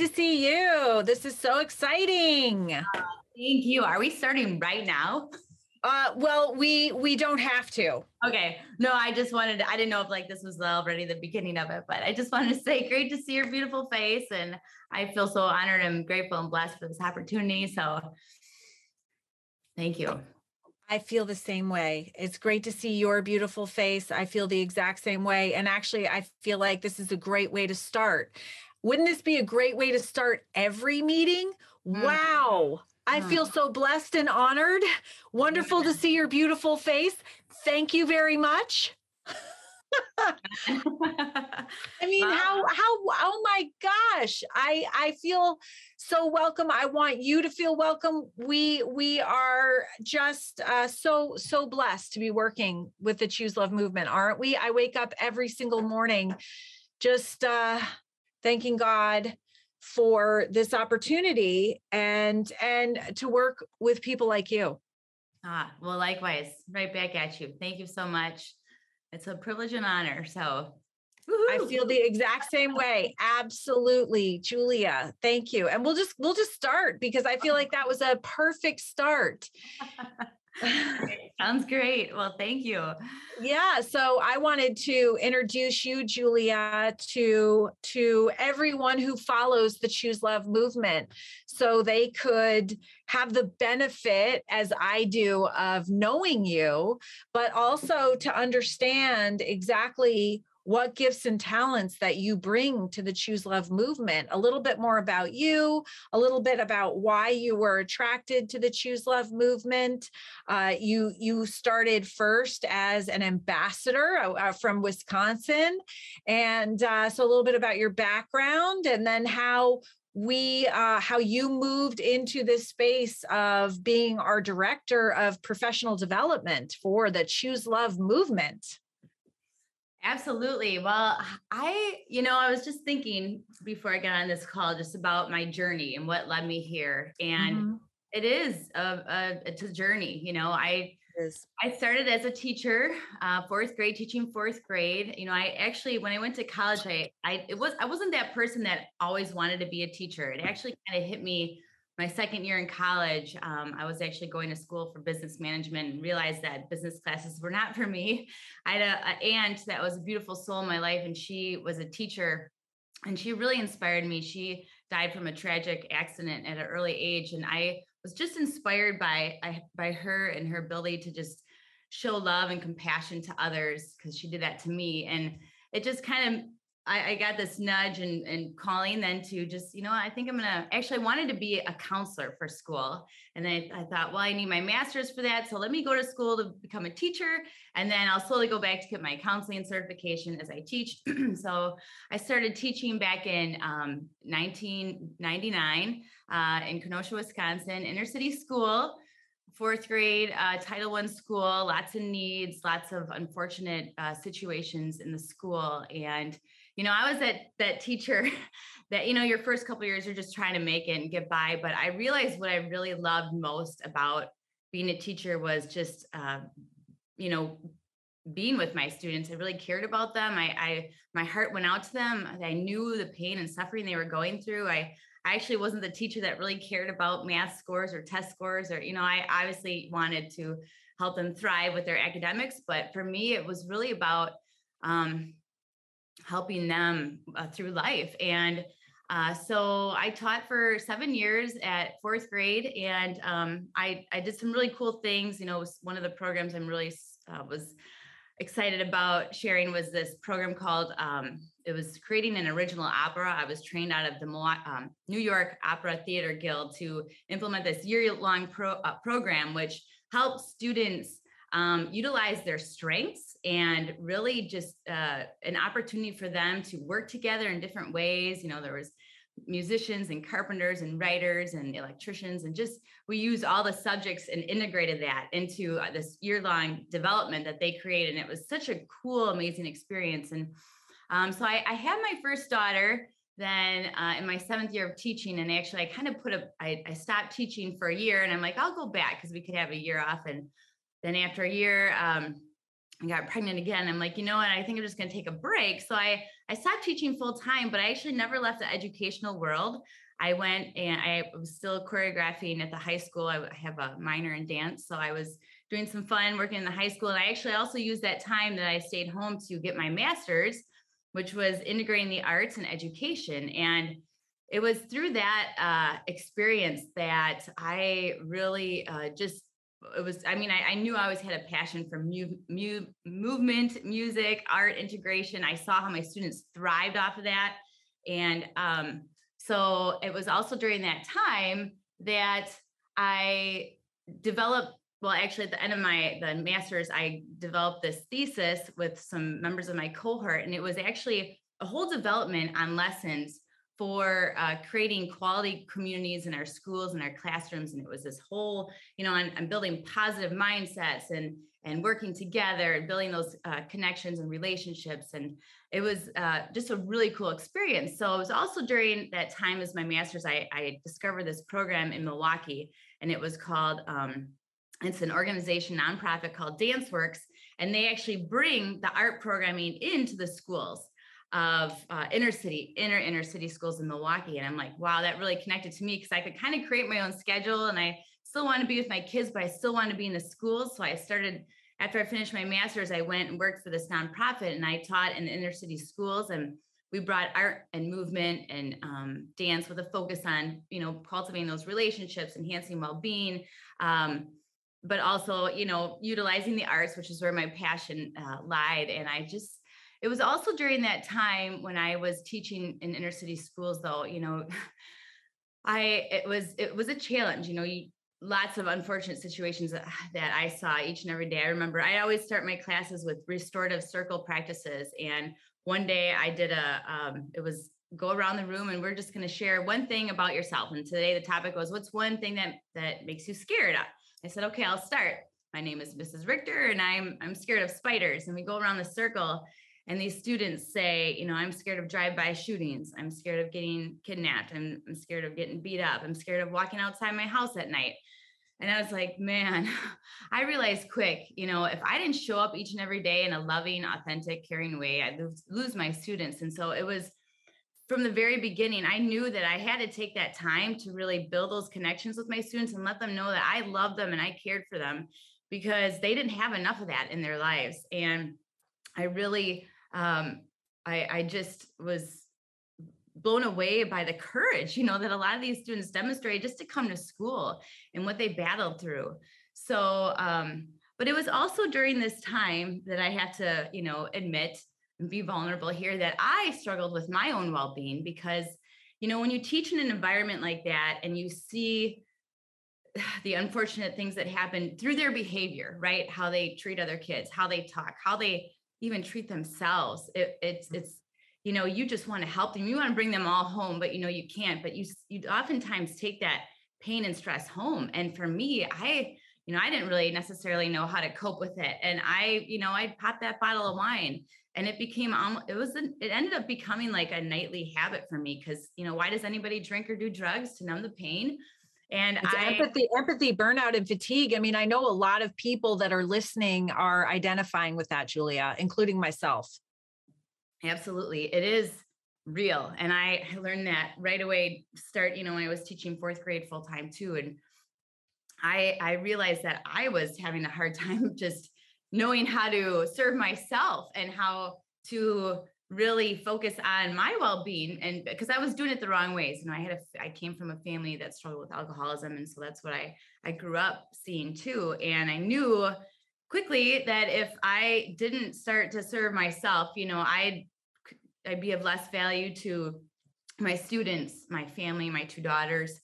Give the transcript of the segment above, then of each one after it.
to see you. This is so exciting. Uh, thank you. Are we starting right now? Uh, well, we we don't have to. Okay. No, I just wanted to, I didn't know if like this was already the beginning of it, but I just wanted to say great to see your beautiful face. And I feel so honored and grateful and blessed for this opportunity. So thank you. I feel the same way. It's great to see your beautiful face. I feel the exact same way. And actually, I feel like this is a great way to start. Wouldn't this be a great way to start every meeting? Mm. Wow. I feel so blessed and honored. Wonderful to see your beautiful face. Thank you very much. I mean, how how oh my gosh. I I feel so welcome. I want you to feel welcome. We we are just uh, so so blessed to be working with the Choose Love movement, aren't we? I wake up every single morning just uh thanking God for this opportunity and and to work with people like you. Ah, well, likewise, right back at you. Thank you so much. It's a privilege and honor. So I feel the exact same way. Absolutely, Julia. Thank you. And we'll just we'll just start because I feel like that was a perfect start. Sounds great. Well, thank you. Yeah, so I wanted to introduce you Julia to to everyone who follows the Choose Love movement so they could have the benefit as I do of knowing you, but also to understand exactly what gifts and talents that you bring to the Choose Love movement, a little bit more about you, a little bit about why you were attracted to the Choose Love movement. Uh, you you started first as an ambassador uh, uh, from Wisconsin, and uh, so a little bit about your background, and then how we uh, how you moved into this space of being our director of professional development for the choose love movement Absolutely. Well, I, you know, I was just thinking before I got on this call just about my journey and what led me here. And mm-hmm. it is a, a, it's a journey. You know, I I started as a teacher, uh, fourth grade, teaching fourth grade. You know, I actually when I went to college, I I it was I wasn't that person that always wanted to be a teacher. It actually kind of hit me my second year in college, um, I was actually going to school for business management and realized that business classes were not for me. I had a, a aunt that was a beautiful soul in my life, and she was a teacher, and she really inspired me. She died from a tragic accident at an early age, and I was just inspired by by her and her ability to just show love and compassion to others because she did that to me, and it just kind of I, I, got this nudge and, and calling then to just, you know, I think I'm going to actually wanted to be a counselor for school. And then I, I, thought, well, I need my master's for that. So let me go to school to become a teacher. And then I'll slowly go back to get my counseling certification as I teach. so I started teaching back in um, 1999 uh, in Kenosha, Wisconsin, inner city school fourth grade uh, title one school lots of needs lots of unfortunate uh, situations in the school and you know, I was that that teacher that you know your first couple years you're just trying to make it and get by. But I realized what I really loved most about being a teacher was just, uh, you know, being with my students. I really cared about them. I, I my heart went out to them. I knew the pain and suffering they were going through. I I actually wasn't the teacher that really cared about math scores or test scores or you know I obviously wanted to help them thrive with their academics but for me it was really about um, helping them uh, through life. And uh, so I taught for seven years at fourth grade, and um, I I did some really cool things. You know, one of the programs I'm really uh, was excited about sharing was this program called um, it was creating an original opera. I was trained out of the um, New York Opera Theater Guild to implement this year-long pro, uh, program, which helps students um, utilize their strengths and really just uh, an opportunity for them to work together in different ways. You know, there was musicians and carpenters and writers and electricians and just we used all the subjects and integrated that into uh, this year-long development that they created and it was such a cool amazing experience and um, so I, I, had my first daughter then uh, in my seventh year of teaching and actually i kind of put a I, I stopped teaching for a year and i'm like i'll go back because we could have a year off and then after a year, um, I got pregnant again. I'm like, you know what? I think I'm just going to take a break. So I I stopped teaching full time, but I actually never left the educational world. I went and I was still choreographing at the high school. I have a minor in dance, so I was doing some fun working in the high school. And I actually also used that time that I stayed home to get my master's, which was integrating the arts and education. And it was through that uh, experience that I really uh, just it was i mean I, I, knew i always had a passion for mu- mu- movement music art integration. I saw how my students thrived off of that. And um, so it was also during that time that i developed well actually at the end of my the master's i developed this thesis with some members of my cohort. And it was actually a whole development on lessons for uh, creating quality communities in our schools and our classrooms. And it was this whole, you know, I'm, building positive mindsets and and working together and building those uh, connections and relationships. And it was uh, just a really cool experience. So it was also during that time as my master's, I, I discovered this program in Milwaukee, and it was called. Um, it's an organization nonprofit called DanceWorks, and they actually bring the art programming into the schools of uh, inner city, inner inner city schools in Milwaukee. And I'm like, wow, that really connected to me because I could kind of create my own schedule and I still want to be with my kids, but I still want to be in the schools. So I started after I finished my master's, I went and worked for this nonprofit and I taught in the inner city schools and we brought art and movement and um, dance with a focus on, you know, cultivating those relationships, enhancing well-being, um, but also, you know, utilizing the arts, which is where my passion uh, lied. And I just it was also during that time when I was teaching in inner city schools, though, you know, I it was it was a challenge, you know, you, lots of unfortunate situations that, I saw each and every day. I remember I always start my classes with restorative circle practices. And one day I did a um, it was go around the room and we're just going to share one thing about yourself. And today the topic was what's one thing that that makes you scared? Of? I said, okay, I'll start. My name is Mrs. Richter and I'm I'm scared of spiders. And we go around the circle and these students say you know i'm scared of drive-by shootings. I'm scared of getting kidnapped. I'm, I'm scared of getting beat up. I'm scared of walking outside my house at night. And i was like man i realized quick you know if i didn't show up each and every day in a loving authentic caring way i'd lose, lose my students. And so it was from the very beginning i knew that i had to take that time to really build those connections with my students and let them know that i love them and i cared for them because they didn't have enough of that in their lives. And I really, um, I, I just was blown away by the courage, you know, that a lot of these students demonstrated just to come to school and what they battled through. So, um, but it was also during this time that I had to, you know, admit and be vulnerable here that I struggled with my own well being because, you know, when you teach in an environment like that and you see the unfortunate things that happen through their behavior, right? How they treat other kids, how they talk, how they even treat themselves. It, it's mm. it's you know you just want to help them. You want to bring them all home, but you know you can't. But you you oftentimes take that pain and stress home. And for me, I you know I didn't really necessarily know how to cope with it, and I you know I'd pop that bottle of wine. And it became almost, it was, an, it ended up becoming like a nightly habit for me. Cause, you know, why does anybody drink or do drugs to numb the pain? And it's I, empathy, empathy, burnout, and fatigue. I mean, I know a lot of people that are listening are identifying with that, Julia, including myself. Absolutely. It is real. And I learned that right away, start, you know, when I was teaching fourth grade full time too. And I I realized that I was having a hard time just knowing how to serve myself and how to really focus on my well-being and because i was doing it the wrong ways. You know i had a i came from a family that struggled with alcoholism and so that's what i i grew up seeing too. And i knew quickly that if i didn't start to serve myself you know i'd i'd be of less value to my students my family my two daughters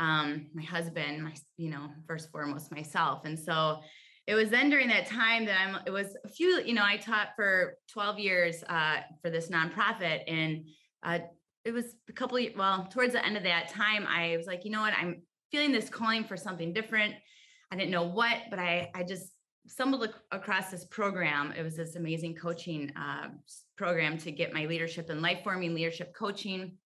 um, my husband my you know first foremost myself. And so it was then during that time that I'm, it was a few, you know, I taught for 12 years uh, for this nonprofit. And uh, it was a couple of, well, towards the end of that time, I was like, you know what, I'm feeling this calling for something different. I didn't know what, but I, I just stumbled ac- across this program. It was this amazing coaching uh, program to get my leadership and life forming leadership coaching.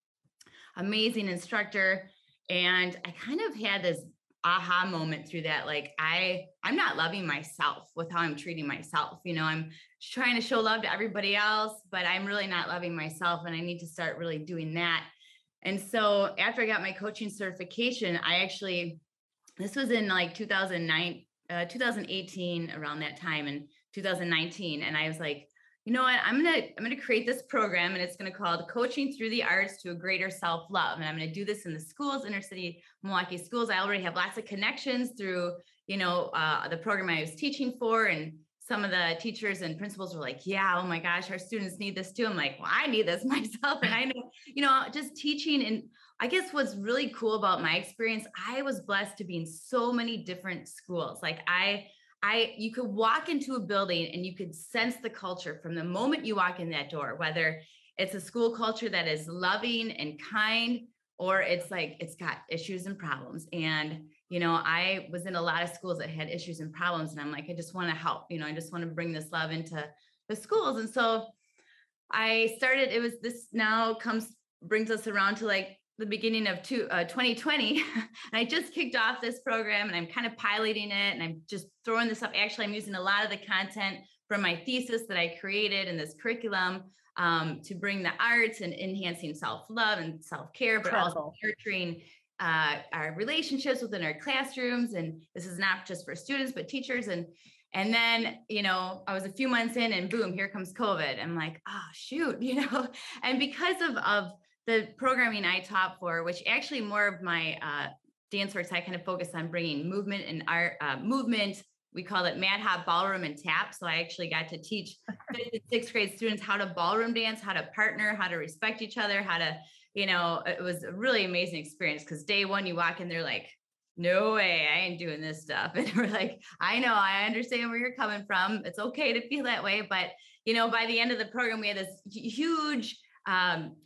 Amazing instructor. And I kind of had this aha moment through that like i i'm not loving myself with how i'm treating myself you know i'm trying to show love to everybody else but i'm really not loving myself and i need to start really doing that. And so after i got my coaching certification i actually this was in like 2009 uh, 2018 around that time and 2019 and i was like you know what? I'm gonna i'm gonna create this program and it's gonna called coaching through the arts to a greater self-love. And i'm gonna do this in the schools inner city milwaukee schools. I already have lots of connections through you know uh, the program i was teaching for and some of the teachers and principals were like yeah oh my gosh our students need this too. I'm like well i need this myself and i know you know just teaching. And i guess what's really cool about my experience i was blessed to be in so many different schools. Like i I you could walk into a building and you could sense the culture from the moment you walk in that door, whether it's a school culture that is loving and kind, or it's like it's got issues and problems. And you know, I was in a lot of schools that had issues and problems, and I'm like, I just want to help. You know, I just want to bring this love into the schools. And so I started. It was this now comes brings us around to like the beginning of two, uh, 2020 and i just kicked off this program and i'm kind of piloting it and i'm just throwing this up. Actually i'm using a lot of the content from my thesis that i created in this curriculum um, to bring the arts and enhancing self-love and self-care but Incredible. also nurturing uh, our relationships within our classrooms and this is not just for students but teachers and and then you know i was a few months in and boom here comes covid. I'm like oh shoot you know? And because of of the programming I taught for, which actually more of my uh, dance works, I kind of focus on bringing movement and art, uh, movement. We call it Mad Hot Ballroom and Tap. So I actually got to teach fifth and sixth grade students how to ballroom dance, how to partner, how to respect each other, how to, you know, it was a really amazing experience because day one you walk in, they're like, no way, I ain't doing this stuff. And we're like, I know, I understand where you're coming from. It's okay to feel that way. But, you know, by the end of the program, we had this huge um,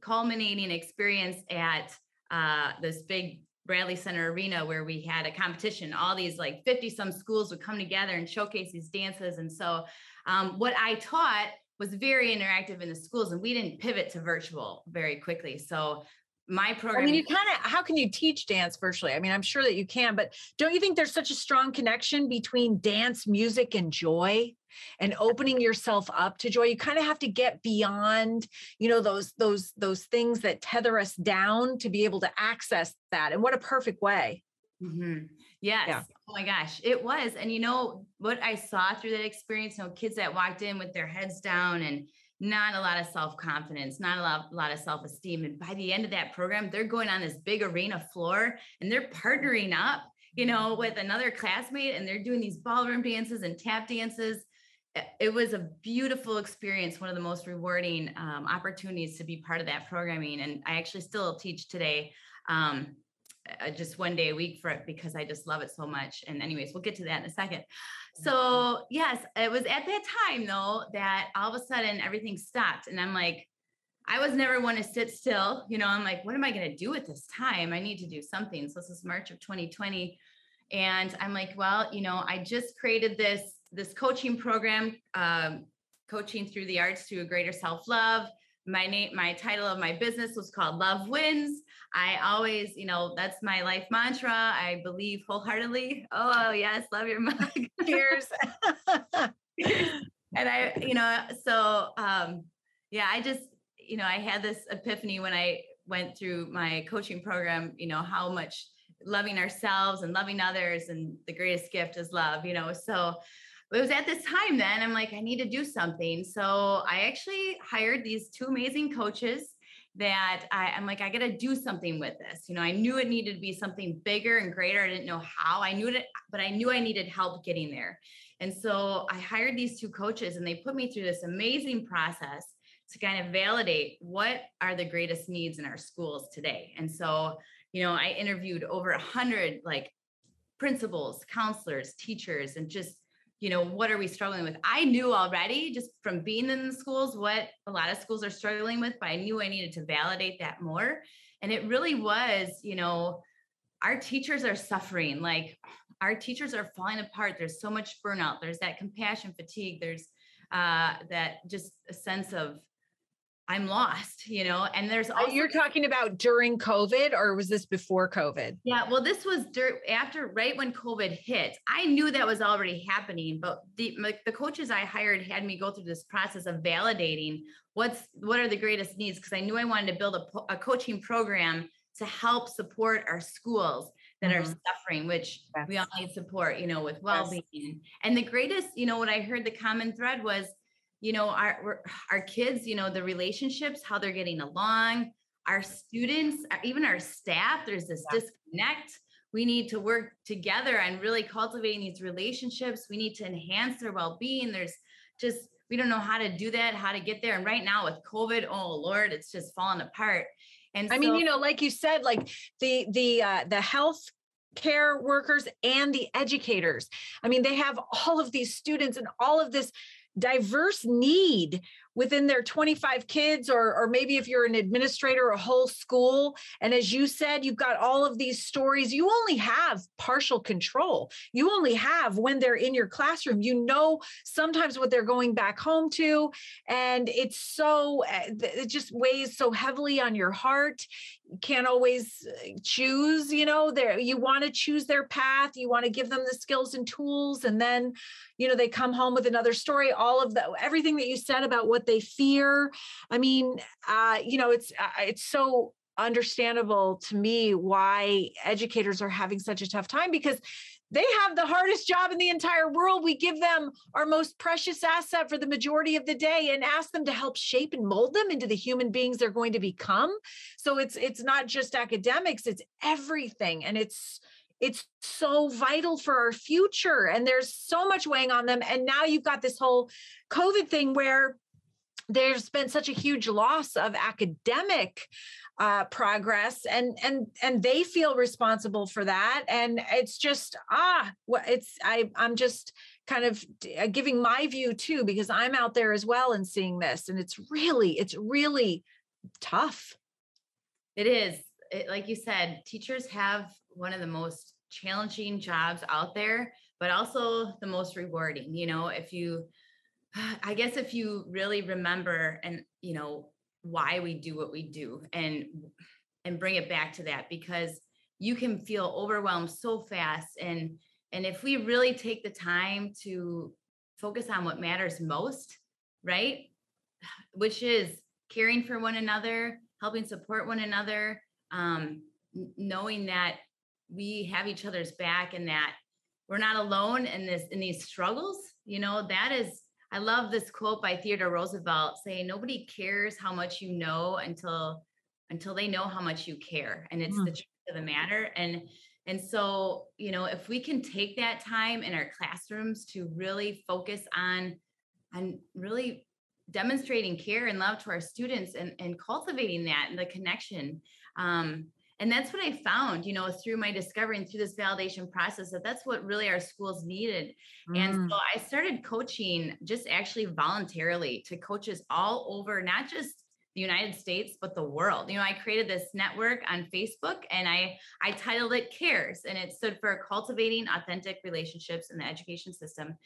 culminating experience at uh, this big Bradley Center Arena where we had a competition. All these like 50 some schools would come together and showcase these dances. And so, um, what I taught was very interactive in the schools, and we didn't pivot to virtual very quickly. So, my program. I mean, you kind of, how can you teach dance virtually? I mean, I'm sure that you can, but don't you think there's such a strong connection between dance, music, and joy? and opening yourself up to joy you kind of have to get beyond you know those those those things that tether us down to be able to access that and what a perfect way mm-hmm. yes yeah. oh my gosh it was and you know what i saw through that experience you know kids that walked in with their heads down and not a lot of self confidence, not a lot, a lot of self esteem. And by the end of that program, they're going on this big arena floor and they're partnering up, you know, with another classmate and they're doing these ballroom dances and tap dances. It was a beautiful experience, one of the most rewarding um, opportunities to be part of that programming. And I actually still teach today. Um, uh, just one day a week for it because I just love it so much. And anyways, we'll get to that in a second. So yes, it was at that time though that all of a sudden everything stopped, and I'm like, I was never one to sit still. You know, I'm like, what am I going to do at this time? I need to do something. So this is March of 2020, and I'm like, well, you know, I just created this this coaching program, um, coaching through the arts to a greater self love my name my title of my business was called love wins. I always you know that's my life mantra. I believe wholeheartedly. Oh yes love your mug. Cheers. And i you know so um yeah i just you know i had this epiphany when i went through my coaching program you know how much loving ourselves and loving others and the greatest gift is love you know so it was at this time then I'm like, I need to do something. So I actually hired these two amazing coaches that I, am like, I got to do something with this. You know, I knew it needed to be something bigger and greater. I didn't know how. I knew it, but I knew I needed help getting there. And so I hired these two coaches and they put me through this amazing process to kind of validate what are the greatest needs in our schools today. And so, you know, I interviewed over a hundred like principals, counselors, teachers, and just you know, what are we struggling with? I knew already just from being in the schools what a lot of schools are struggling with, but I knew I needed to validate that more. And it really was, you know, our teachers are suffering. Like our teachers are falling apart. There's so much burnout. There's that compassion fatigue. There's uh, that just a sense of I'm lost, you know, and there's also you're talking about during COVID or was this before COVID? Yeah, well, this was dur- after right when COVID hit. I knew that was already happening, but the the coaches I hired had me go through this process of validating what's what are the greatest needs because I knew I wanted to build a, a coaching program to help support our schools that mm-hmm. are suffering, which yes. we all need support, you know, with well-being. Yes. And the greatest, you know, what I heard the common thread was you know our our kids you know the relationships how they're getting along our students uh, even our staff there's this yeah. disconnect. We need to work together and really cultivating these relationships. We need to enhance their well-being. There's just we don't know how to do that how to get there. And right now with covid oh lord it's just falling apart. And i so, mean you know like you said like the the uh the health care workers and the educators. I mean they have all of these students and all of this diverse need within their 25 kids or or maybe if you're an administrator a whole school. And as you said you've got all of these stories. You only have partial control. You only have when they're in your classroom. You know sometimes what they're going back home to. And it's so eh, it just weighs so heavily on your heart can't always eh, choose you know there you want to choose their path you want to give them the skills and tools and then you know they come home with another story all of the everything that you said about what they fear. I mean uh you know it's uh, it's so understandable to me why educators are having such a tough time because they have the hardest job in the entire world. We give them our most precious asset for the majority of the day and ask them to help shape and mold them into the human beings they're going to become. So it's it's not just academics, it's everything and it's it's so vital for our future and there's so much weighing on them and now you've got this whole covid thing where there's been such a huge loss of academic uh, progress and and and they feel responsible for that and it's just ah it's i i'm just kind of uh, giving my view too because i'm out there as well and seeing this and it's really it's really tough it is it, like you said teachers have one of the most challenging jobs out there, but also the most rewarding. You know, if you, I guess, if you really remember and, you know, why we do what we do and, and bring it back to that because you can feel overwhelmed so fast and and if we really take the time to focus on what matters most right? Which is caring for one another helping support one another um, knowing that we have each other's back and that we're not alone in this in these struggles you know that is i love this quote by theodore roosevelt saying nobody cares how much you know until until they know how much you care and it's mm. the truth of the matter and and so you know if we can take that time in our classrooms to really focus on on really demonstrating care and love to our students and, and cultivating that and the connection um, and that's what i found you know through my discovery and through this validation process that that's what really our schools needed. Mm. and so i started coaching just actually voluntarily to coaches all over not just the united states but the world. You know i created this network on facebook and i i titled it cares and it stood for cultivating authentic relationships in the education system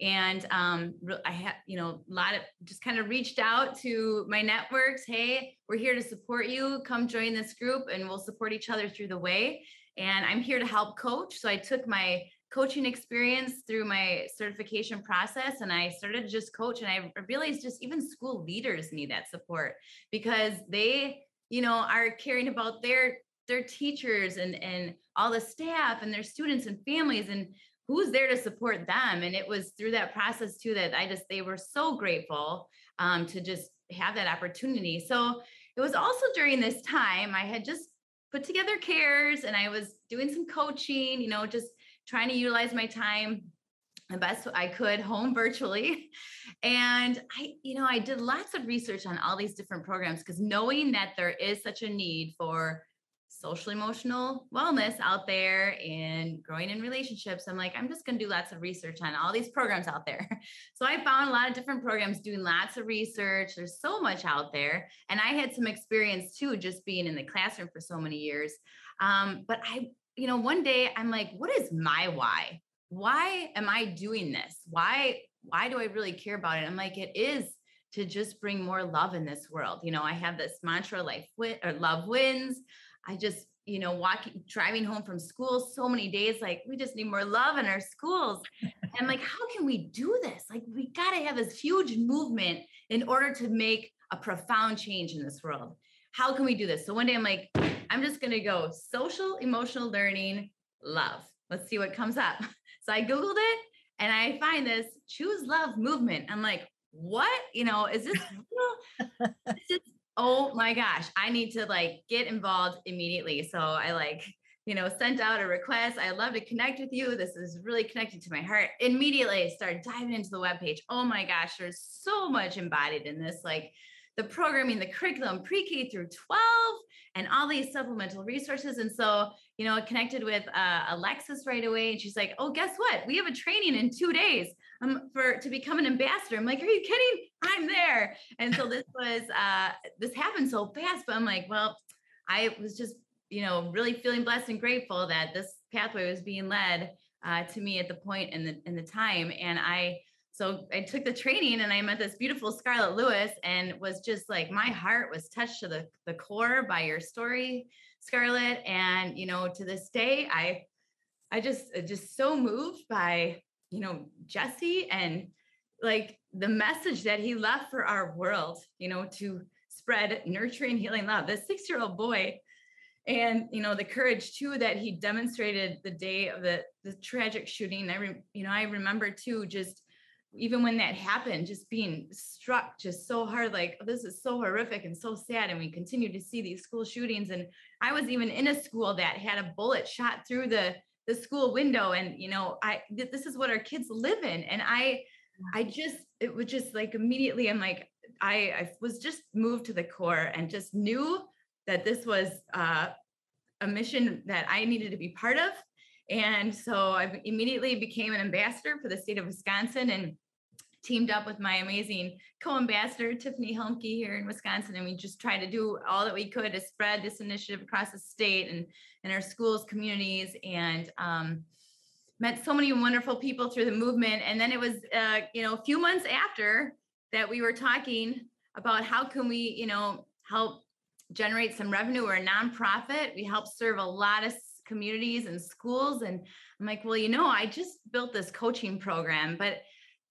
and um, I have, you know, a lot of just kind of reached out to my networks. Hey, we're here to support you. Come join this group, and we'll support each other through the way. And I'm here to help coach. So I took my coaching experience through my certification process and I started just coach and I realized just even school leaders need that support because they you know are caring about their their teachers and and all the staff and their students and families and who's there to support them and it was through that process too that i just they were so grateful um, to just have that opportunity so it was also during this time i had just put together cares and i was doing some coaching you know just trying to utilize my time the best I could home virtually. And I, you know, I did lots of research on all these different programs because knowing that there is such a need for social emotional wellness out there and growing in relationships i'm like i'm just going to do lots of research on all these programs out there. So i found a lot of different programs doing lots of research. There's so much out there. And i had some experience too just being in the classroom for so many years. Um, but i you know one day i'm like what is my why? Why am i doing this? Why why do i really care about it? I'm like it is to just bring more love in this world. You know, I have this mantra life win or love wins. I just, you know, walking, driving home from school so many days, like we just need more love in our schools. and like, how can we do this? Like, we got to have this huge movement in order to make a profound change in this world. How can we do this? So one day I'm like, I'm just going to go social emotional learning love. Let's see what comes up. So I Googled it and I find this choose love movement. I'm like, what? You know, is this real? this oh my gosh, I need to like get involved immediately. So I like, you know, sent out a request. I love to connect with you. This is really connected to my heart. Immediately I started diving into the webpage. Oh my gosh, there's so much embodied in this. Like the programming, the curriculum, pre-K through 12, and all these supplemental resources. And so, you know, I connected with uh, Alexis right away, and she's like, "Oh, guess what? We have a training in two days um, for to become an ambassador." I'm like, "Are you kidding? I'm there!" And so this was uh, this happened so fast, but I'm like, well, I was just, you know, really feeling blessed and grateful that this pathway was being led uh, to me at the point in the in the time, and I so I took the training and I met this beautiful Scarlett Lewis and was just like my heart was touched to the, the core by your story, Scarlett. And you know, to this day, I I just just so moved by, you know, Jesse and like the message that he left for our world, you know, to spread nurturing, healing love. This six-year-old boy and you know the courage too that he demonstrated the day of the the tragic shooting i re, you know i remember too just even when that happened, just being struck just so hard, like oh, this is so horrific and so sad. And we continue to see these school shootings. And I was even in a school that had a bullet shot through the the school window. And you know, I this is what our kids live in. And I I just it was just like immediately I'm like, I, I was just moved to the core and just knew that this was uh, a mission that I needed to be part of. And so I immediately became an ambassador for the state of Wisconsin and teamed up with my amazing co-ambassador Tiffany Helmke here in Wisconsin, and we just tried to do all that we could to spread this initiative across the state and in our schools, communities, and um, met so many wonderful people through the movement. And then it was, uh, you know, a few months after that we were talking about how can we, you know, help generate some revenue. We're a nonprofit. We help serve a lot of communities and schools. And I'm like, well, you know, I just built this coaching program, but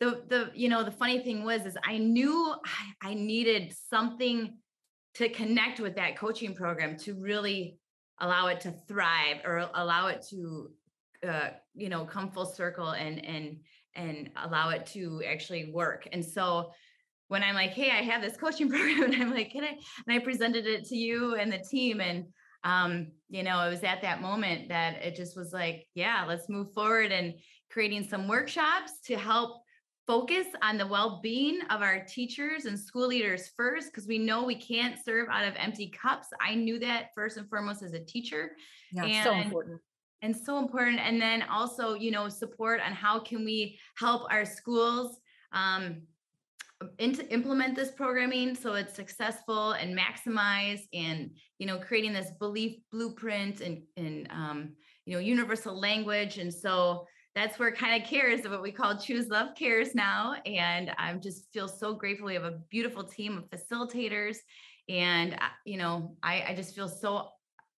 the the you know the funny thing was is I knew I, I needed something to connect with that coaching program to really allow it to thrive or allow it to uh, you know come full circle and and and allow it to actually work. And so when i'm like hey i have this coaching program and i'm like can i and i presented it to you and the team and um you know it was at that moment that it just was like yeah let's move forward and creating some workshops to help focus on the well-being of our teachers and school leaders first because we know we can't serve out of empty cups. I knew that first and foremost as a teacher yeah and, so important and so important and then also you know support on how can we help our schools um, implement this programming so it's successful and maximize and you know creating this belief blueprint and and um, you know universal language and so that's where kind of cares what we call choose love cares now and i'm just feel so grateful. We have a beautiful team of facilitators and uh, you know i, I just feel so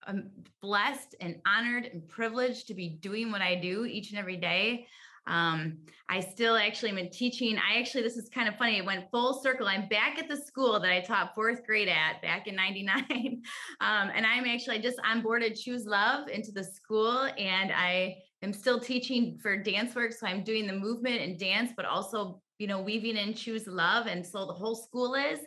um, blessed and honored and privileged to be doing what i do each and every day um, I still actually am teaching. I actually, this is kind of funny. It went full circle. I'm back at the school that I taught fourth grade at back in 99. Um, and I'm actually just I just onboarded Choose Love into the school and I am still teaching for dance work. So I'm doing the movement and dance, but also, you know, weaving in Choose Love. And so the whole school is.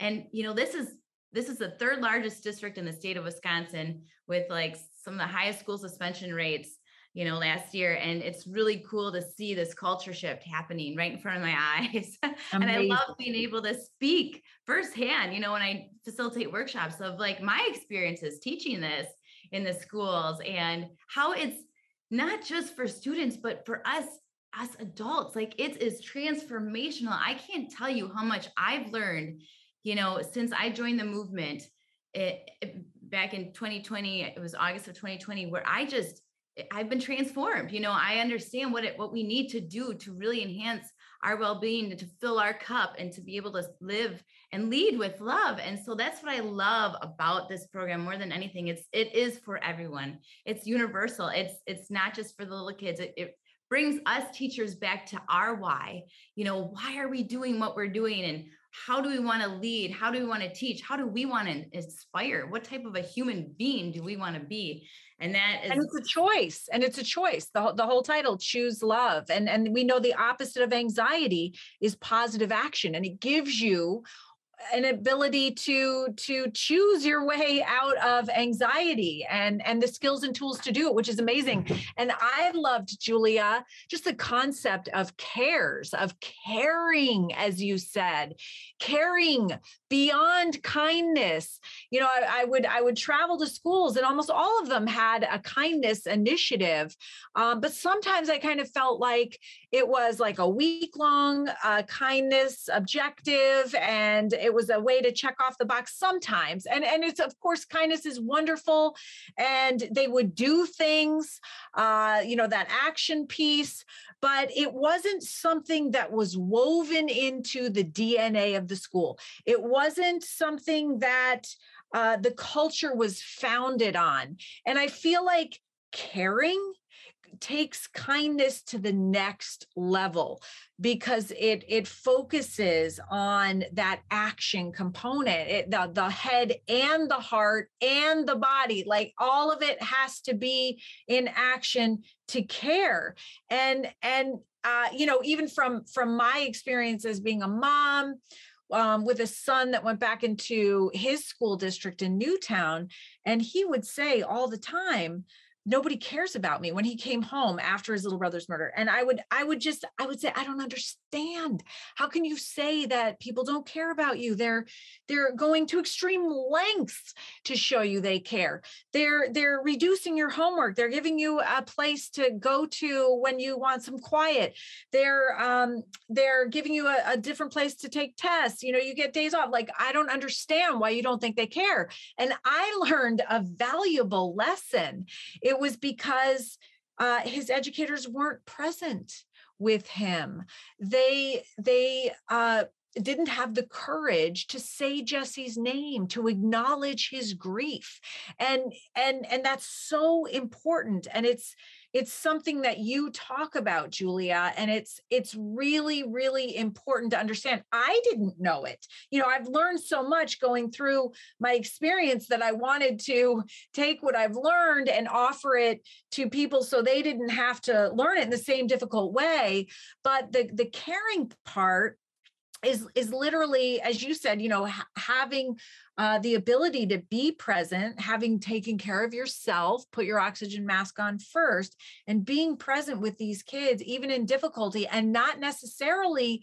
And, you know, this is this is the third largest district in the state of Wisconsin with like some of the highest school suspension rates you know, last year. And it's really cool to see this culture shift happening right in front of my eyes. and I love being able to speak firsthand, you know, when I facilitate workshops of like my experiences teaching this in the schools and how it's not just for students, but for us as adults. Like it is transformational. I can't tell you how much I've learned, you know, since I joined the movement. It, it, back in 2020 it was august of 2020 where i just I've been transformed. You know, I understand what it what we need to do to really enhance our well-being and to fill our cup and to be able to live and lead with love. And so that's what i love about this program more than anything. It's it is for everyone. It's universal. It's it's not just for the little kids. It, it brings us teachers back to our why. You know why are we doing what we're doing? And how do we want to lead? How do we want to teach? How do we want to inspire? What type of a human being do we want to be? And that is and it's a choice and it's a choice. The, the whole title choose love. And and we know the opposite of anxiety is positive action and it gives you an ability to to choose your way out of anxiety and and the skills and tools to do it which is amazing. Mm-hmm. And i loved julia just the concept of cares of caring as you said caring beyond kindness. You know I, I would i would travel to schools and almost all of them had a kindness initiative. Um, but sometimes i kind of felt like it was like a week long uh, kindness objective and it was a way to check off the box sometimes. And and it's of course kindness is wonderful and they would do things uh, you know that action piece but it wasn't something that was woven into the dna of the school. It wasn't something that uh, the culture was founded on. And i feel like caring takes kindness to the next level because it it focuses on that action component it, the the head and the heart and the body like all of it has to be in action to care. And and uh, you know even from from my experience as being a mom um, with a son that went back into his school district in Newtown, and he would say all the time, nobody cares about me when he came home after his little brother's murder. And i would i would just i would say i don't understand. How can you say that people don't care about you? They're they're going to extreme lengths to show you they care. They're they're reducing your homework. They're giving you a place to go to when you want some quiet. They're um they're giving you a, a different place to take tests. You know you get days off. Like i don't understand why you don't think they care. And i learned a valuable lesson it was because uh, his educators weren't present with him. They they uh, didn't have the courage to say Jesse's name, to acknowledge his grief, and and and that's so important. And it's it's something that you talk about julia and it's it's really really important to understand. I didn't know it. You know i've learned so much going through my experience that i wanted to take what i've learned and offer it to people so they didn't have to learn it in the same difficult way. But the the caring part is is literally as you said you know ha- having uh, the ability to be present having taken care of yourself put your oxygen mask on first and being present with these kids even in difficulty and not necessarily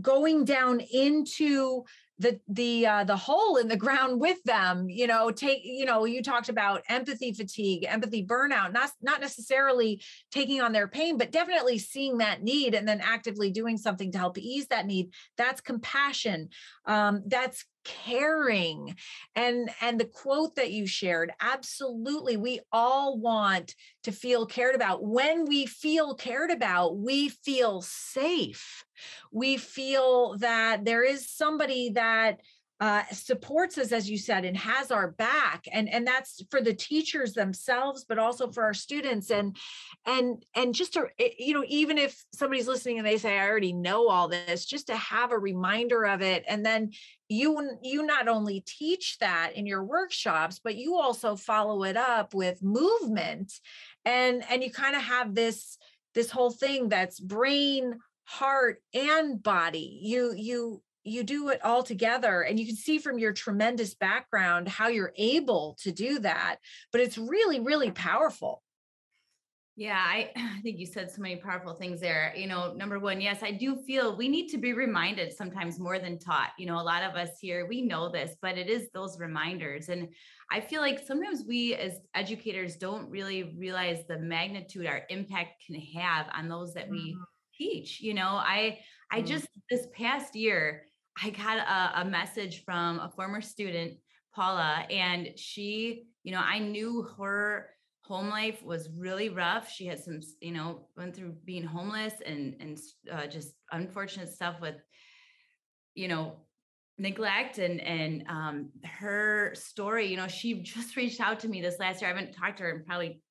going down into the the uh, the hole in the ground with them you know take you know you talked about empathy fatigue empathy burnout not not necessarily taking on their pain but definitely seeing that need and then actively doing something to help ease that need. That's compassion. Um, that's caring and and the quote that you shared absolutely we all want to feel cared about. When we feel cared about we feel safe. We feel that there is somebody that uh, supports us as you said and has our back and and that's for the teachers themselves but also for our students and and and just to eh, you know even if somebody's listening and they say i already know all this just to have a reminder of it and then you you not only teach that in your workshops but you also follow it up with movement and and you kind of have this this whole thing that's brain heart and body. You you you do it all together and you can see from your tremendous background how you're able to do that but it's really really powerful yeah I, I think you said so many powerful things there you know number one yes i do feel we need to be reminded sometimes more than taught you know a lot of us here we know this but it is those reminders and i feel like sometimes we as educators don't really realize the magnitude our impact can have on those that we mm-hmm. teach you know i i mm-hmm. just this past year I got a, a message from a former student, Paula, and she, you know, I knew her home life was really rough. She had some, you know, went through being homeless and and uh, just unfortunate stuff with, you know, neglect and and um, her story. You know, she just reached out to me this last year. I haven't talked to her in probably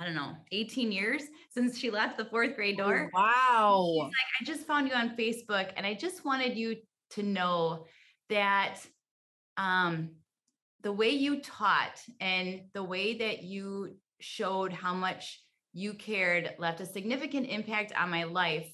I don't know, 18 years since she left the fourth grade oh, door. Oh, wow. She's like, I just found you on Facebook and I just wanted you to know that um, the way you taught and the way that you showed how much you cared left a significant impact on my life.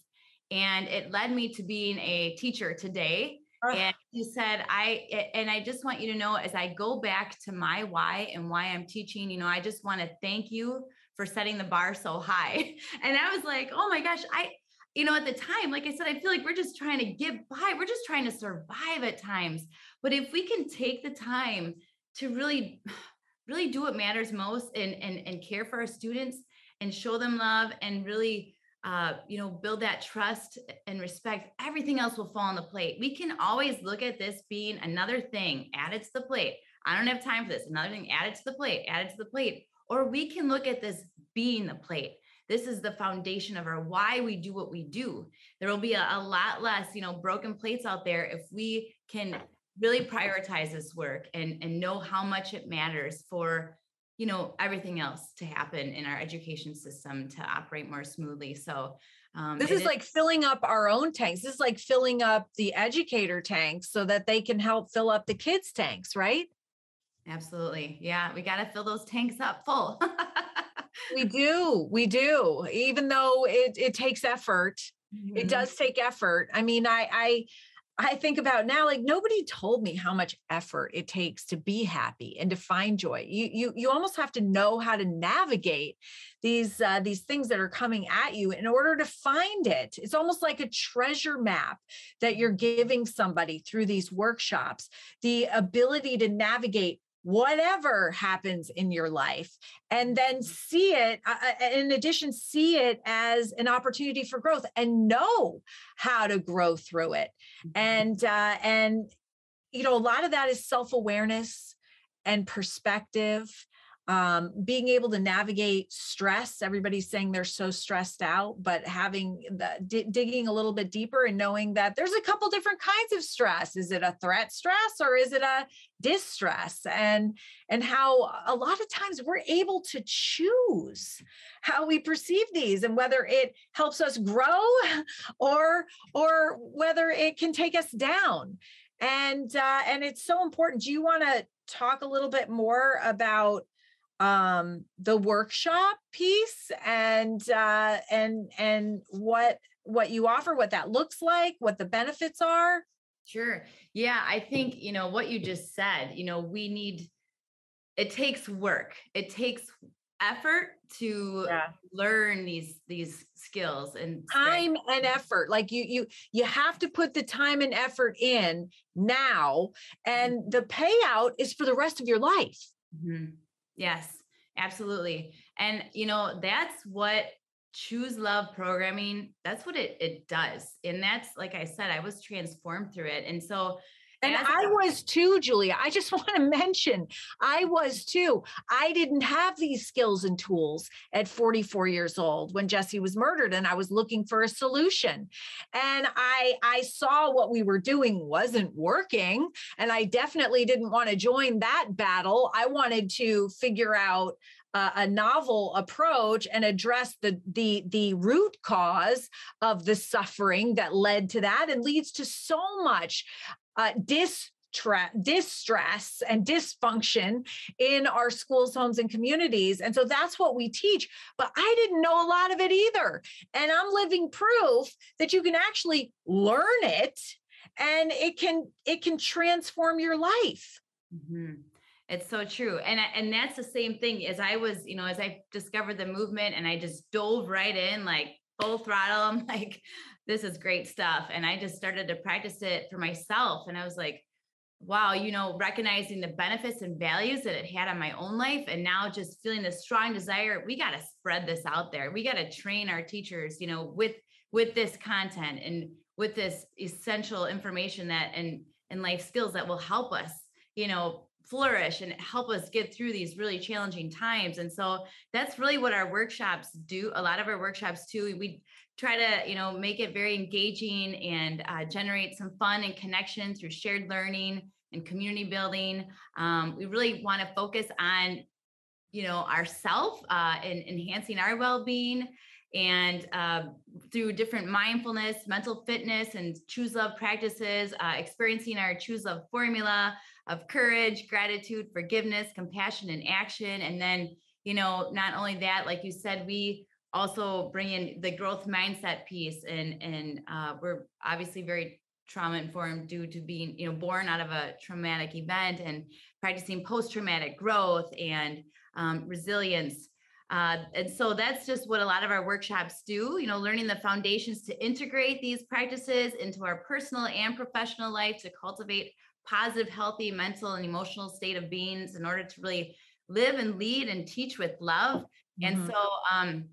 And it led me to being a teacher today. And he said, I, and I just want you to know as I go back to my why and why I'm teaching, you know, I just want to thank you for setting the bar so high. And I was like, oh my gosh, I, you know, at the time, like I said, I feel like we're just trying to get by. We're just trying to survive at times. But if we can take the time to really really do what matters most and and and care for our students and show them love and really uh, you know build that trust and respect everything else will fall on the plate we can always look at this being another thing added to the plate i don't have time for this another thing added to the plate added to the plate or we can look at this being the plate this is the foundation of our why we do what we do. There will be a, a lot less you know broken plates out there if we can really prioritize this work and and know how much it matters for you know everything else to happen in our education system to operate more smoothly. So um, this is, is like filling up our own tanks. This is like filling up the educator tanks so that they can help fill up the kids tanks right? Absolutely. Yeah we got to fill those tanks up full we do we do even though it, it takes effort mm-hmm. it does take effort i mean i i I think about now, like nobody told me how much effort it takes to be happy and to find joy. You you you almost have to know how to navigate these uh, these things that are coming at you in order to find it. It's almost like a treasure map that you're giving somebody through these workshops. The ability to navigate whatever happens in your life and then see it uh, uh in addition see it as an opportunity for growth and know how to grow through it. Mm-hmm. and uh, and you know a lot of that is self-awareness and perspective um, being able to navigate stress. Everybody's saying they're so stressed out but having the d- digging a little bit deeper and knowing that there's a couple different kinds of stress. Is it a threat stress or is it a distress and and how a lot of times we're able to choose how we perceive these and whether it helps us grow or or whether it can take us down and uh, and it's so important do you want to talk a little bit more about um, the workshop piece and uh, and and what what you offer, what that looks like, what the benefits are? Sure. Yeah, I think you know what you just said. You know, we need. It takes work. It takes effort to yeah. learn these these skills and time and effort like you you you have to put the time and effort in now and mm-hmm. the payout is for the rest of your life mm-hmm. Yes, absolutely. And you know, that's what choose love programming, that's what it it does. And that's like I said, I was transformed through it. And so and I was too, Julia. I just want to mention, I was too. I didn't have these skills and tools at 44 years old when Jesse was murdered, and I was looking for a solution. And I I saw what we were doing wasn't working, and I definitely didn't want to join that battle. I wanted to figure out uh, a novel approach and address the the the root cause of the suffering that led to that and leads to so much uh, distress, distress and dysfunction in our schools, homes, and communities. And so that's what we teach. But I didn't know a lot of it either. And I'm living proof that you can actually learn it and it can it can transform your life. Mm-hmm. It's so true. And and that's the same thing as I was, you know, as I discovered the movement and I just dove right in like full throttle. I'm like, this is great stuff. And I just started to practice it for myself. And I was like, wow, you know, recognizing the benefits and values that it had on my own life. And now just feeling this strong desire, we got to spread this out there. We got to train our teachers, you know, with with this content and with this essential information that and and life skills that will help us, you know, flourish and help us get through these really challenging times. And so that's really what our workshops do. A lot of our workshops too, we try to you know make it very engaging and uh, generate some fun and connection through shared learning and community building. Um, we really want to focus on you know ourself uh, and enhancing our well-being and uh, through different mindfulness mental fitness and choose love practices uh, experiencing our choose love formula of courage gratitude forgiveness compassion and action and then you know not only that like you said we also bring in the growth mindset piece and and uh, we're obviously very trauma informed due to being you know born out of a traumatic event and practicing post traumatic growth and um, resilience. Uh, and so that's just what a lot of our workshops do, you know, learning the foundations to integrate these practices into our personal and professional life to cultivate positive, healthy mental and emotional state of beings in order to really live and lead and teach with love. Mm-hmm. And so um,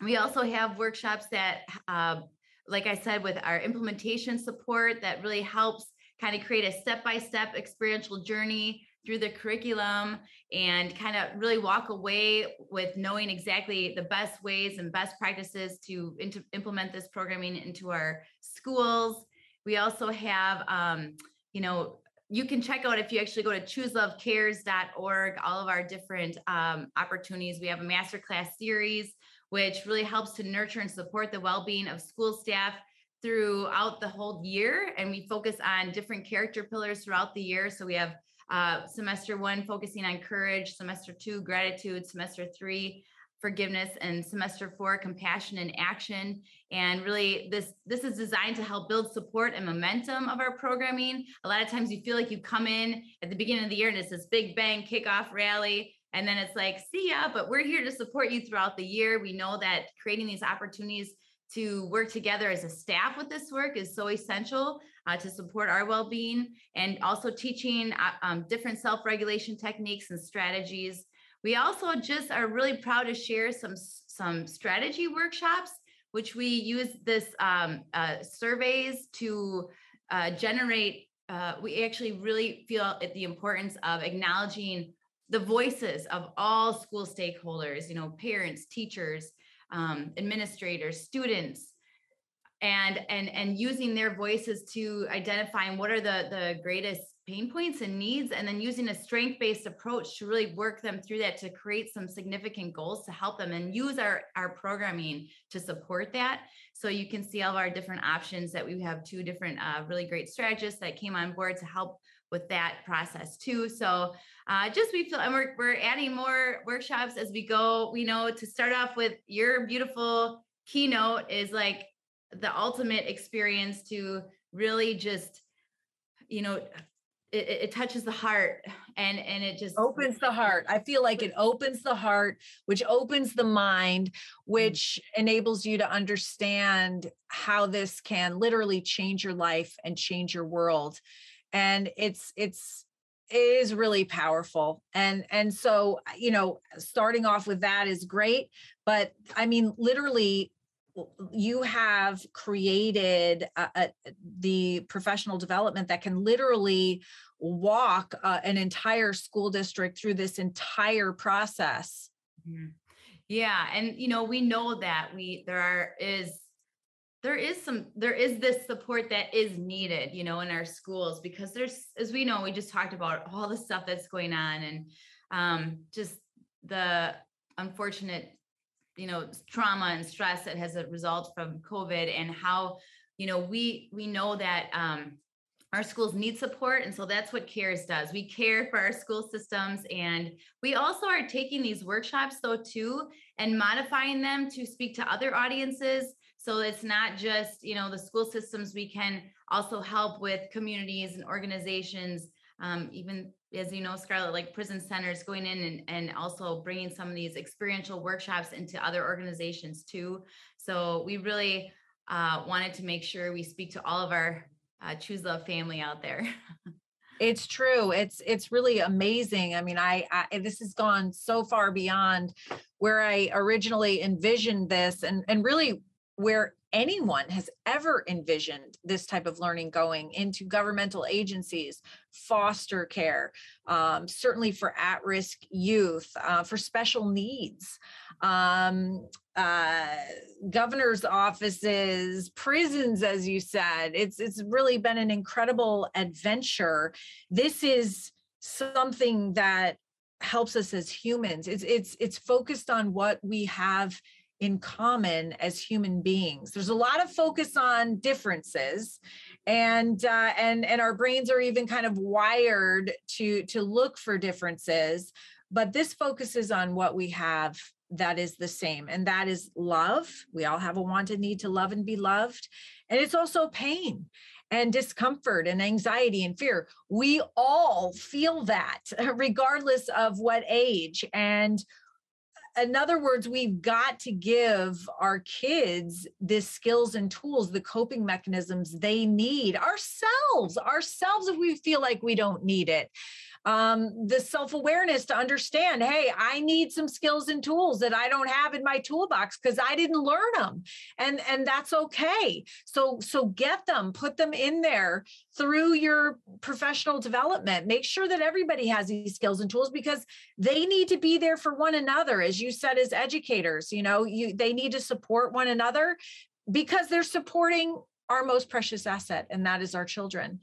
we also have workshops that, uh, like I said, with our implementation support that really helps kind of create a step by step experiential journey through the curriculum and kind of really walk away with knowing exactly the best ways and best practices to into, implement this programming into our schools. We also have, um, you know, you can check out if you actually go to chooselovecares.org, all of our different um, opportunities. We have a masterclass series, which really helps to nurture and support the well being of school staff throughout the whole year. And we focus on different character pillars throughout the year. So we have uh, semester one focusing on courage, semester two, gratitude, semester three, forgiveness and semester four compassion and action. And really this this is designed to help build support and momentum of our programming. A lot of times you feel like you come in at the beginning of the year and it's this big bang kickoff rally and then it's like see ya but we're here to support you throughout the year. We know that creating these opportunities to work together as a staff with this work is so essential uh, to support our well-being and also teaching uh, um, different self-regulation techniques and strategies. We also just are really proud to share some some strategy workshops which we use this um, uh, surveys to uh, generate uh, we actually really feel the importance of acknowledging the voices of all school stakeholders you know parents teachers um, administrators, students, and and and using their voices to identifying what are the the greatest pain points and needs and then using a strength based approach to really work them through that to create some significant goals to help them and use our our programming to support that. So you can see all of our different options that we have two different uh, really great strategists that came on board to help with that process too. So uh, just we feel, and we're, we're adding more workshops as we go. We know to start off with your beautiful keynote is like the ultimate experience to really just, you know, it, it, touches the heart and and it just opens the heart i feel like it opens the heart which opens the mind mm-hmm. which enables you to understand how this can literally change your life and change your world and it's it's it is really powerful and and so you know starting off with that is great but i mean literally you have created the professional development that can literally walk uh, an entire school district through this entire process mm-hmm. yeah and you know we know that we there are is there is some there is this support that is needed you know in our schools because there's as we know we just talked about all the stuff that's going on and um, just the unfortunate you know trauma and stress that has a result from covid and how you know we we know that um, our schools need support and so that's what cares does. We care for our school systems and we also are taking these workshops though too and modifying them to speak to other audiences so it's not just, you know, the school systems, we can also help with communities and organizations, um, even as you know, Scarlett, like prison centers going in and, and also bringing some of these experiential workshops into other organizations too. So we really uh, wanted to make sure we speak to all of our uh, Choose Love family out there. it's true it's it's really amazing i mean I, I, this has gone so far beyond where i originally envisioned this and and really where anyone has ever envisioned this type of learning going into governmental agencies, foster care, um, certainly for at risk youth, uh, for special needs, um, uh, governor's offices, prisons, as you said. It's, it's really been an incredible adventure. This is something that helps us as humans. It's, it's, it's focused on what we have in common as human beings. There's a lot of focus on differences and uh, and and our brains are even kind of wired to to look for differences, but this focuses on what we have that is the same and that is love. We all have a wanted need to love and be loved. And it's also pain and discomfort and anxiety and fear. We all feel that regardless of what age and in other words, we've got to give our kids the skills and tools, the coping mechanisms they need ourselves, ourselves if we feel like we don't need it um, the self-awareness to understand hey i need some skills and tools that i don't have in my toolbox because i didn't learn them and and that's okay. So so get them put them in there through your professional development. Make sure that everybody has these skills and tools because they need to be there for one another as you said as educators you know you they need to support one another because they're supporting our most precious asset and that is our children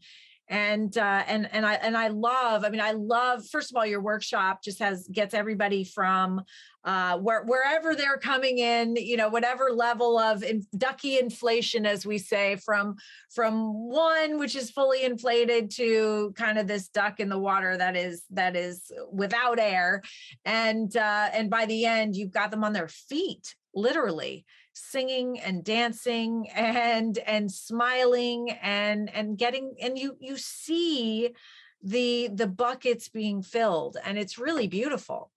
and uh, and and I and I love. I mean, I love. First of all, your workshop just has gets everybody from uh, where, wherever they're coming in. You know, whatever level of in, ducky inflation, as we say, from from one which is fully inflated to kind of this duck in the water that is that is without air, and uh, and by the end, you've got them on their feet, literally singing and dancing and and smiling and and getting and you you see the the buckets being filled and it's really beautiful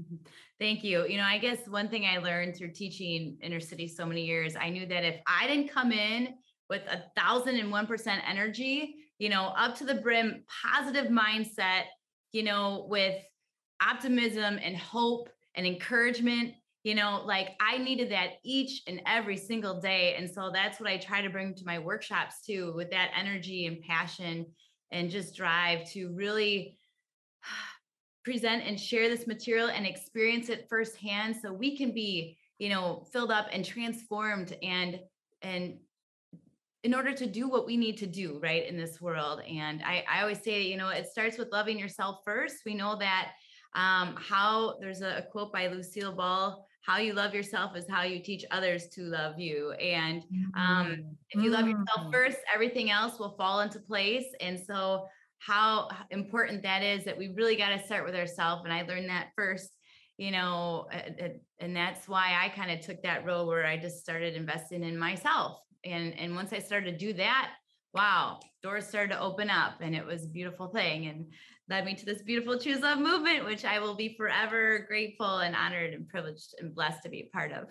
mm-hmm. Thank you. You know, I guess one thing I learned through teaching inner city so many years, I knew that if I didn't come in with a thousand and one percent energy, you know, up to the brim, positive mindset, you know, with optimism and hope and encouragement, you know like i needed that each and every single day and so that's what i try to bring to my workshops too with that energy and passion and just drive to really present and share this material and experience it firsthand so we can be you know filled up and transformed and and in order to do what we need to do right in this world and i i always say you know it starts with loving yourself first. We know that um how there's a, a quote by lucille ball how you love yourself is how you teach others to love you. And um, mm-hmm. if you love yourself mm. first, everything else will fall into place. And so, how important that is that we really got to start with ourselves. And I learned that first, you know, and that's why I kind of took that road where I just started investing in myself. And and once I started to do that, wow, doors started to open up, and it was a beautiful thing. And led me to this beautiful Choose Love movement, which I will be forever grateful and honored and privileged and blessed to be a part of.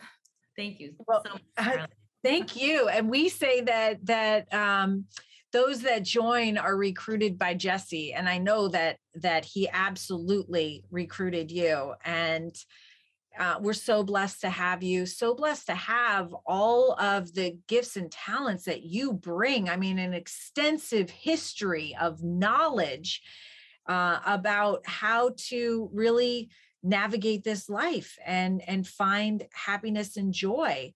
Thank you well, so much. Uh, thank you. And we say that that um, those that join are recruited by Jesse, and I know that that he absolutely recruited you and. Uh, we're so blessed to have you, so blessed to have all of the gifts and talents that you bring. I mean, an extensive history of knowledge uh, about how to really navigate this life and and find happiness and joy.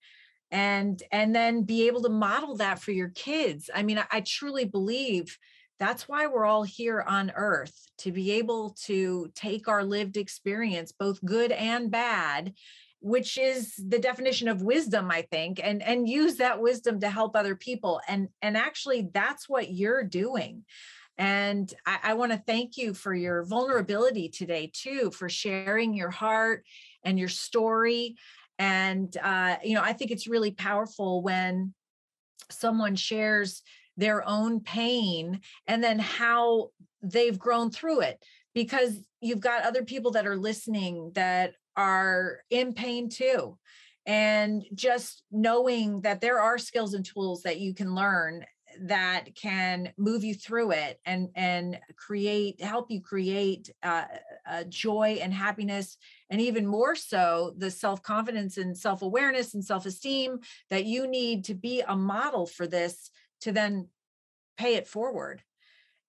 And and then be able to model that for your kids. I mean I, I truly believe that's why we're all here on earth to be able to take our lived experience both good and bad which is the definition of wisdom i think and and use that wisdom to help other people. And and actually that's what you're doing and I, I want to thank you for your vulnerability today, too, for sharing your heart and your story. And, uh, you know, I think it's really powerful when someone shares their own pain and then how they've grown through it because you've got other people that are listening that are in pain too and just knowing that there are skills and tools that you can learn that can move you through it and and create help you create uh, uh, joy and happiness and even more so the self-confidence and self-awareness and self-esteem that you need to be a model for this to then pay it forward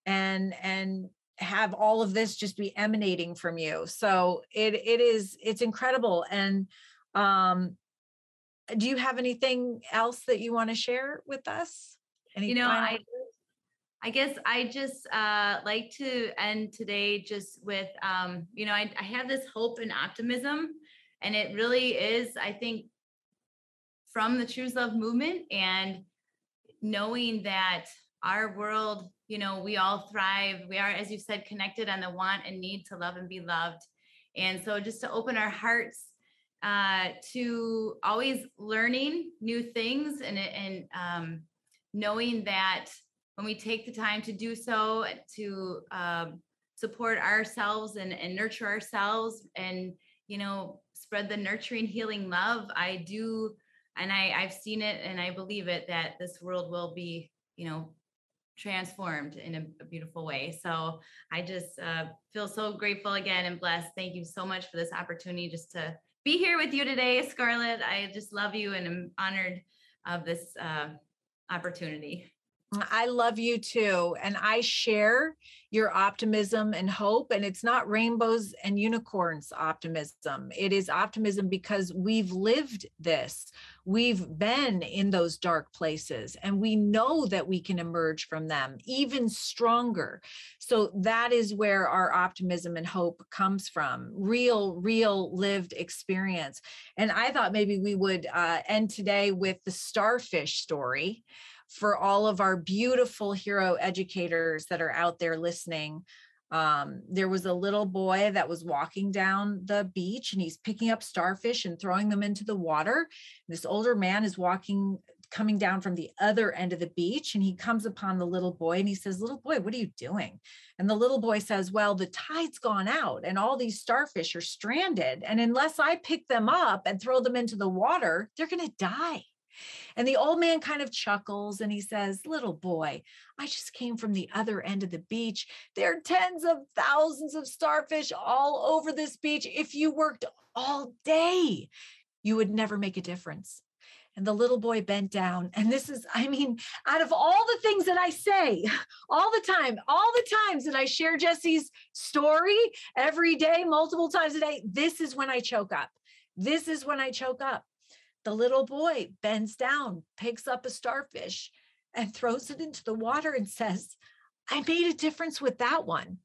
and and have all of this just be emanating from you. So it it is it's incredible and um do you have anything else that you want to share with us Any you know i I guess I just uh, like to end today just with, um, you know, I, I have this hope and optimism, and it really is, I think, from the Choose Love movement and knowing that our world, you know, we all thrive. We are, as you said, connected on the want and need to love and be loved. And so just to open our hearts uh, to always learning new things and, and um, knowing that when we take the time to do so to um, support ourselves and, and nurture ourselves and you know spread the nurturing healing love i do and i i've seen it and i believe it that this world will be you know transformed in a, a beautiful way. So i just uh, feel so grateful again and blessed. Thank you so much for this opportunity just to be here with you today scarlett. I just love you and i'm honored of this uh, opportunity mm, I love you too. And I share your optimism and hope. And it's not rainbows and unicorns optimism. It is optimism because we've lived this. We've been in those dark places and we know that we can emerge from them even stronger. So that is where our optimism and hope comes from real, real lived experience. And I thought maybe we would uh, end today with the starfish story for all of our beautiful hero educators that are out there listening. Um, there was a little boy that was walking down the beach and he's picking up starfish and throwing them into the water. This older man is walking coming down from the other end of the beach and he comes upon the little boy and he says little boy what are you doing and the little boy says well the tide's gone out and all these starfish are stranded and unless i pick them up and throw them into the water they're going to die and the old man kind of chuckles and he says, Little boy, I just came from the other end of the beach. There are tens of thousands of starfish all over this beach. If you worked all day, you would never make a difference. And the little boy bent down. And this is, I mean, out of all the things that I say all the time, all the times that I share Jesse's story every day, multiple times a day, this is when I choke up. This is when I choke up the little boy bends down, picks up a starfish, and throws it into the water and says, I made a difference with that one.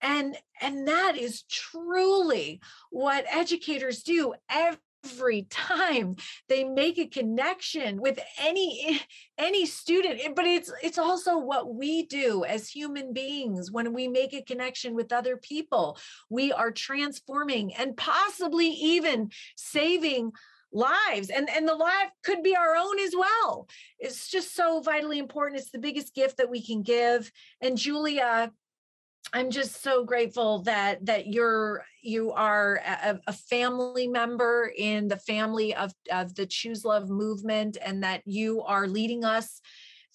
And, and that is truly what educators do every time they make a connection with any any student but it's it's also what we do as human beings when we make a connection with other people we are transforming and possibly even saving lives and and the life could be our own as well. It's just so vitally important. It's the biggest gift that we can give. And julia i'm just so grateful that that you're you are a, a, family member in the family of of the choose love movement and that you are leading us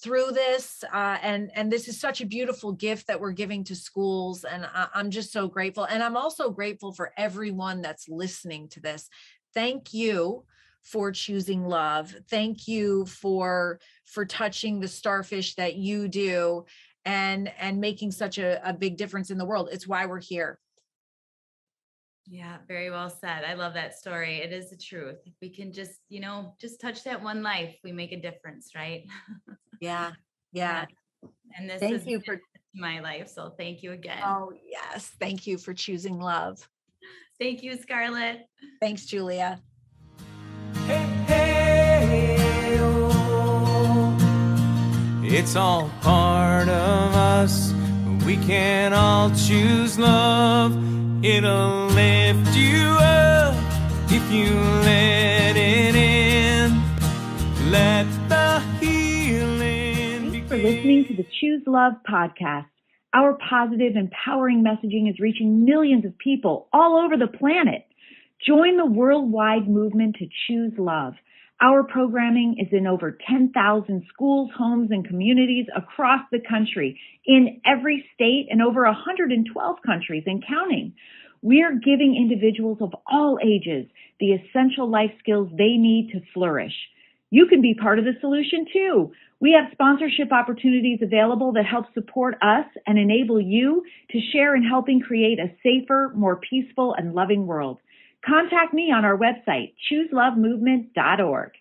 through this uh, and and this is such a beautiful gift that we're giving to schools and I, i'm just so grateful. And i'm also grateful for everyone that's listening to this. Thank you for choosing love. Thank you for for touching the starfish that you do and and making such a, a big difference in the world. It's why we're here. Yeah very well said. I love that story. It is the truth. If we can just you know just touch that one life we make a difference right? Yeah yeah. and this thank is you for my life so thank you again. Oh yes. Thank you for choosing love. Thank you, Scarlett. Thanks, Julia. It's all part of us. We can all choose love. It'll lift you up if you let it in. Let the healing. Thanks for listening to the Choose Love podcast. Our positive, empowering messaging is reaching millions of people all over the planet. Join the worldwide movement to choose love. Our programming is in over 10,000 schools, homes, and communities across the country, in every state, and over 112 countries and counting. We're giving individuals of all ages the essential life skills they need to flourish. You can be part of the solution too. We have sponsorship opportunities available that help support us and enable you to share in helping create a safer, more peaceful, and loving world. Contact me on our website, chooselovemovement.org.